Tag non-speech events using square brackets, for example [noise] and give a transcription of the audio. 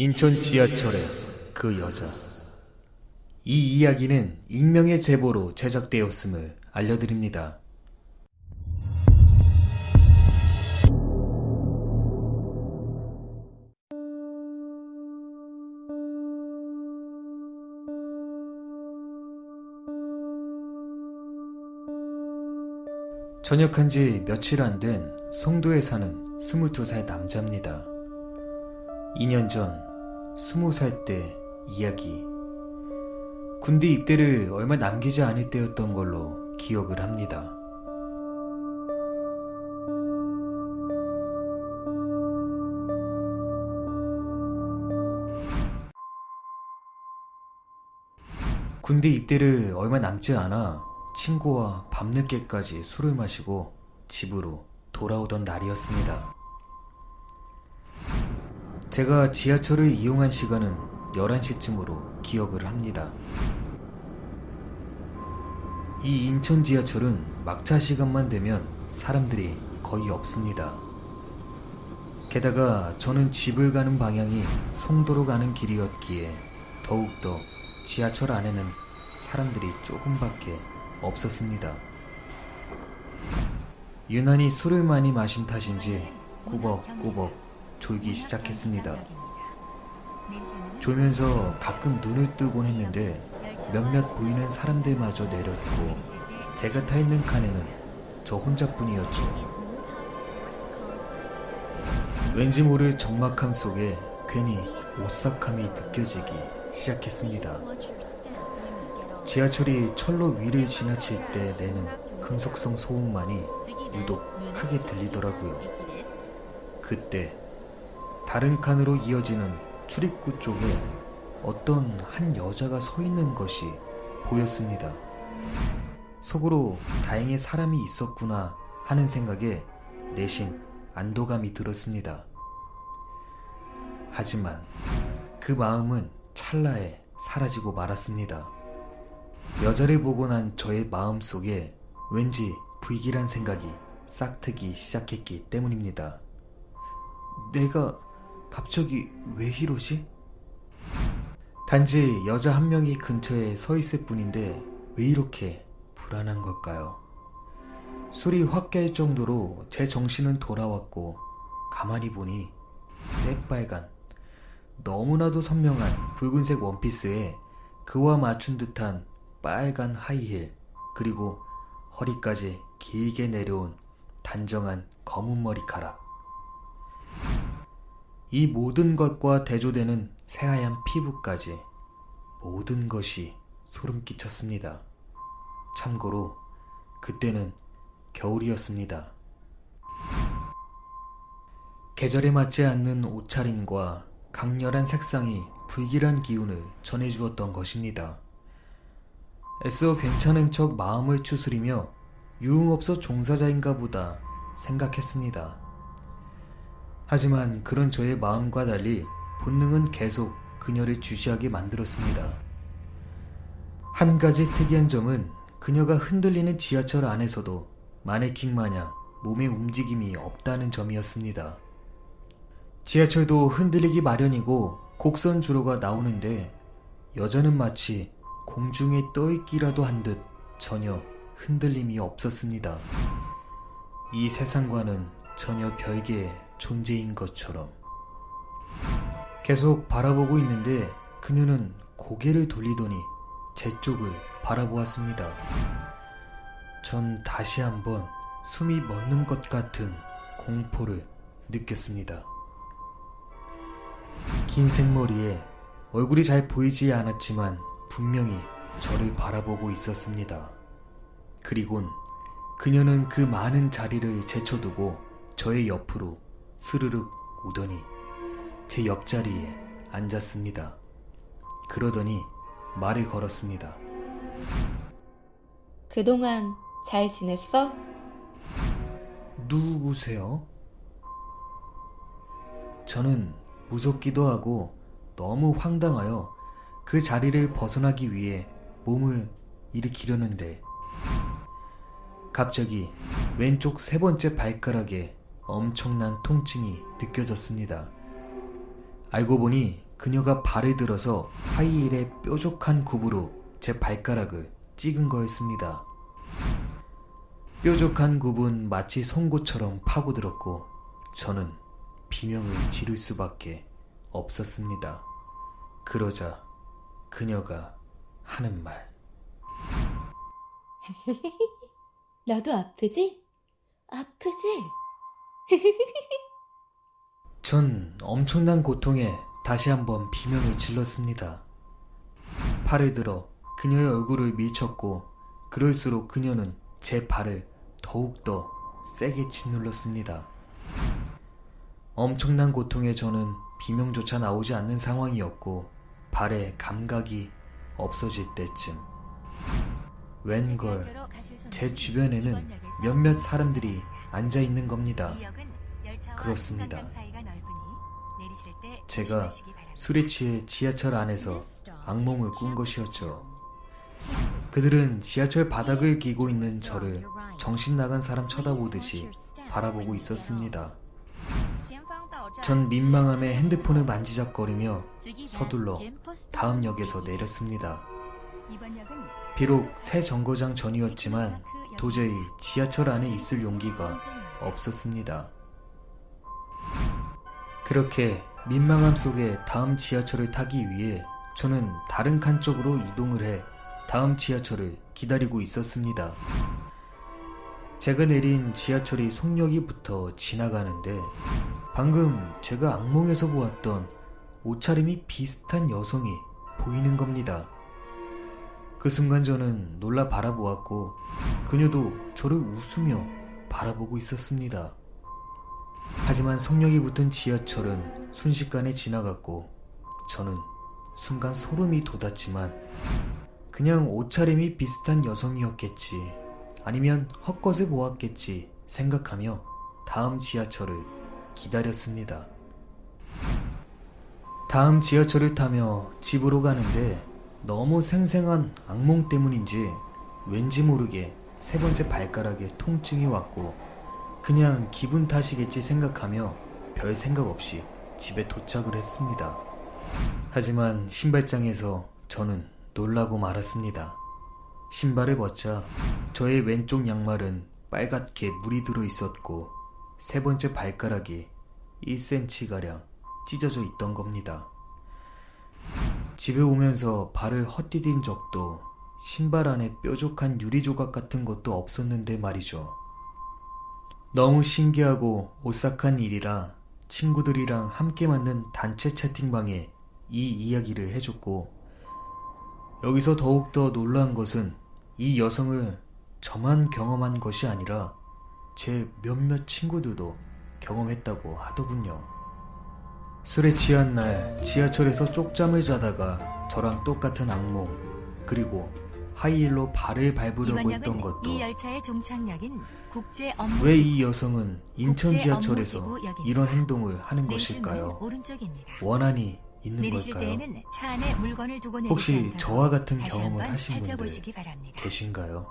인천 지하철의 그 여자. 이 이야기는 익명의 제보로 제작되었음을 알려드립니다. 전역한 지 며칠 안 된 송도에 사는 22살 남자입니다. 2년 전 20살 때 이야기. 군대 입대를 얼마 남기지 않을 때였던 걸로 기억을 합니다. 군대 입대를 얼마 남지 않아 친구와 밤늦게까지 술을 마시고 집으로 돌아오던 날이었습니다. 제가 지하철을 이용한 시간은 11시쯤으로 기억을 합니다. 이 인천 지하철은 막차 시간만 되면 사람들이 거의 없습니다. 게다가 저는 집을 가는 방향이 송도로 가는 길이었기에 더욱더 지하철 안에는 사람들이 조금밖에 없었습니다. 유난히 술을 많이 마신 탓인지 꾸벅꾸벅 졸기 시작했습니다. 졸면서 가끔 눈을 뜨곤 했는데 몇몇 보이는 사람들마저 내렸고 제가 타 있는 칸에는 저 혼자뿐이었죠. 왠지 모를 적막함 속에 괜히 오싹함이 느껴지기 시작했습니다. 지하철이 철로 위를 지나칠 때 내는 금속성 소음만이 유독 크게 들리더라고요. 그때 다른 칸으로 이어지는 출입구 쪽에 어떤 한 여자가 서 있는 것이 보였습니다. 속으로 다행히 사람이 있었구나 하는 생각에 내심 안도감이 들었습니다. 하지만 그 마음은 찰나에 사라지고 말았습니다. 여자를 보고 난 저의 마음 속에 왠지 불길한 생각이 싹트기 시작했기 때문입니다. 내가 갑자기 왜 이러지? 단지 여자 한 명이 근처에 서 있을 뿐인데 왜 이렇게 불안한 걸까요? 술이 확 깰 정도로 제 정신은 돌아왔고 가만히 보니 새빨간 너무나도 선명한 붉은색 원피스에 그와 맞춘 듯한 빨간 하이힐 그리고 허리까지 길게 내려온 단정한 검은 머리카락 이 모든 것과 대조되는 새하얀 피부까지 모든 것이 소름 끼쳤습니다. 참고로 그때는 겨울이었습니다. 계절에 맞지 않는 옷차림과 강렬한 색상이 불길한 기운을 전해주었던 것입니다. 애써 괜찮은 척 마음을 추스리며 유흥업소 종사자인가 보다 생각했습니다. 하지만 그런 저의 마음과 달리 본능은 계속 그녀를 주시하게 만들었습니다. 한 가지 특이한 점은 그녀가 흔들리는 지하철 안에서도 마네킹 마냥 몸의 움직임이 없다는 점이었습니다. 지하철도 흔들리기 마련이고 곡선 주로가 나오는데 여자는 마치 공중에 떠있기라도 한 듯 전혀 흔들림이 없었습니다. 이 세상과는 전혀 별개의 존재인 것처럼. 계속 바라보고 있는데 그녀는 고개를 돌리더니 제 쪽을 바라보았습니다. 전 다시 한번 숨이 멎는 것 같은 공포를 느꼈습니다. 긴 생머리에 얼굴이 잘 보이지 않았지만 분명히 저를 바라보고 있었습니다. 그리곤 그녀는 그 많은 자리를 제쳐두고 저의 옆으로 스르륵 오더니 제 옆자리에 앉았습니다. 그러더니 말을 걸었습니다. 그동안 잘 지냈어? 누구세요? 저는 무섭기도 하고 너무 황당하여 그 자리를 벗어나기 위해 몸을 일으키려는데 갑자기 왼쪽 세 번째 발가락에 엄청난 통증이 느껴졌습니다. 알고 보니 그녀가 발을 들어서 하이힐의 뾰족한 굽으로 제 발가락을 찍은 거였습니다. 뾰족한 굽은 마치 송곳처럼 파고들었고 저는 비명을 지를 수밖에 없었습니다. 그러자 그녀가 하는 말. [laughs] 너도 아프지? 아프지? [laughs] 전 엄청난 고통에 다시 한번 비명을 질렀습니다. 팔을 들어 그녀의 얼굴을 밀쳤고 그럴수록 그녀는 제 발을 더욱더 세게 짓눌렀습니다. 엄청난 고통에 저는 비명조차 나오지 않는 상황이었고 발에 감각이 없어질 때쯤 웬걸 제 주변에는 몇몇 사람들이 앉아 있는 겁니다. 그렇습니다. 제가 술에 취해 지하철 안에서 악몽을 꾼 것이었죠. 그들은 지하철 바닥을 기고 있는 저를 정신 나간 사람 쳐다보듯이 바라보고 있었습니다. 전 민망함에 핸드폰을 만지작거리며 서둘러 다음 역에서 내렸습니다. 비록 새 정거장 전이었지만 도저히 지하철 안에 있을 용기가 없었습니다. 그렇게 민망함 속에 다음 지하철을 타기 위해 저는 다른 칸 쪽으로 이동을 해 다음 지하철을 기다리고 있었습니다. 제가 내린 지하철이 송역이부터 지나가는데 방금 제가 악몽에서 보았던 옷차림이 비슷한 여성이 보이는 겁니다. 그 순간 저는 놀라 바라보았고 그녀도 저를 웃으며 바라보고 있었습니다. 하지만 속력이 붙은 지하철은 순식간에 지나갔고 저는 순간 소름이 돋았지만 그냥 옷차림이 비슷한 여성이었겠지 아니면 헛것을 보았겠지 생각하며 다음 지하철을 기다렸습니다. 다음 지하철을 타며 집으로 가는데 너무 생생한 악몽 때문인지 왠지 모르게 세 번째 발가락에 통증이 왔고 그냥 기분 탓이겠지 생각하며 별 생각 없이 집에 도착을 했습니다. 하지만 신발장에서 저는 놀라고 말았습니다. 신발을 벗자 저의 왼쪽 양말은 빨갛게 물이 들어 있었고 세 번째 발가락이 1cm가량 찢어져 있던 겁니다. 집에 오면서 발을 헛디딘 적도 신발 안에 뾰족한 유리 조각 같은 것도 없었는데 말이죠. 너무 신기하고 오싹한 일이라 친구들이랑 함께 만든 단체 채팅방에 이 이야기를 해줬고 여기서 더욱더 놀라운 것은 이 여성을 저만 경험한 것이 아니라 제 몇몇 친구들도 경험했다고 하더군요. 술에 취한 날 지하철에서 쪽잠을 자다가 저랑 똑같은 악몽 그리고 하이힐로 발을 밟으려고 했던 것도 왜 이 여성은 인천 지하철에서. 이런 행동을 하는 것일까요? 원한이 있는 걸까요? 혹시 저와 같은 경험을 하신 분들. 계신가요?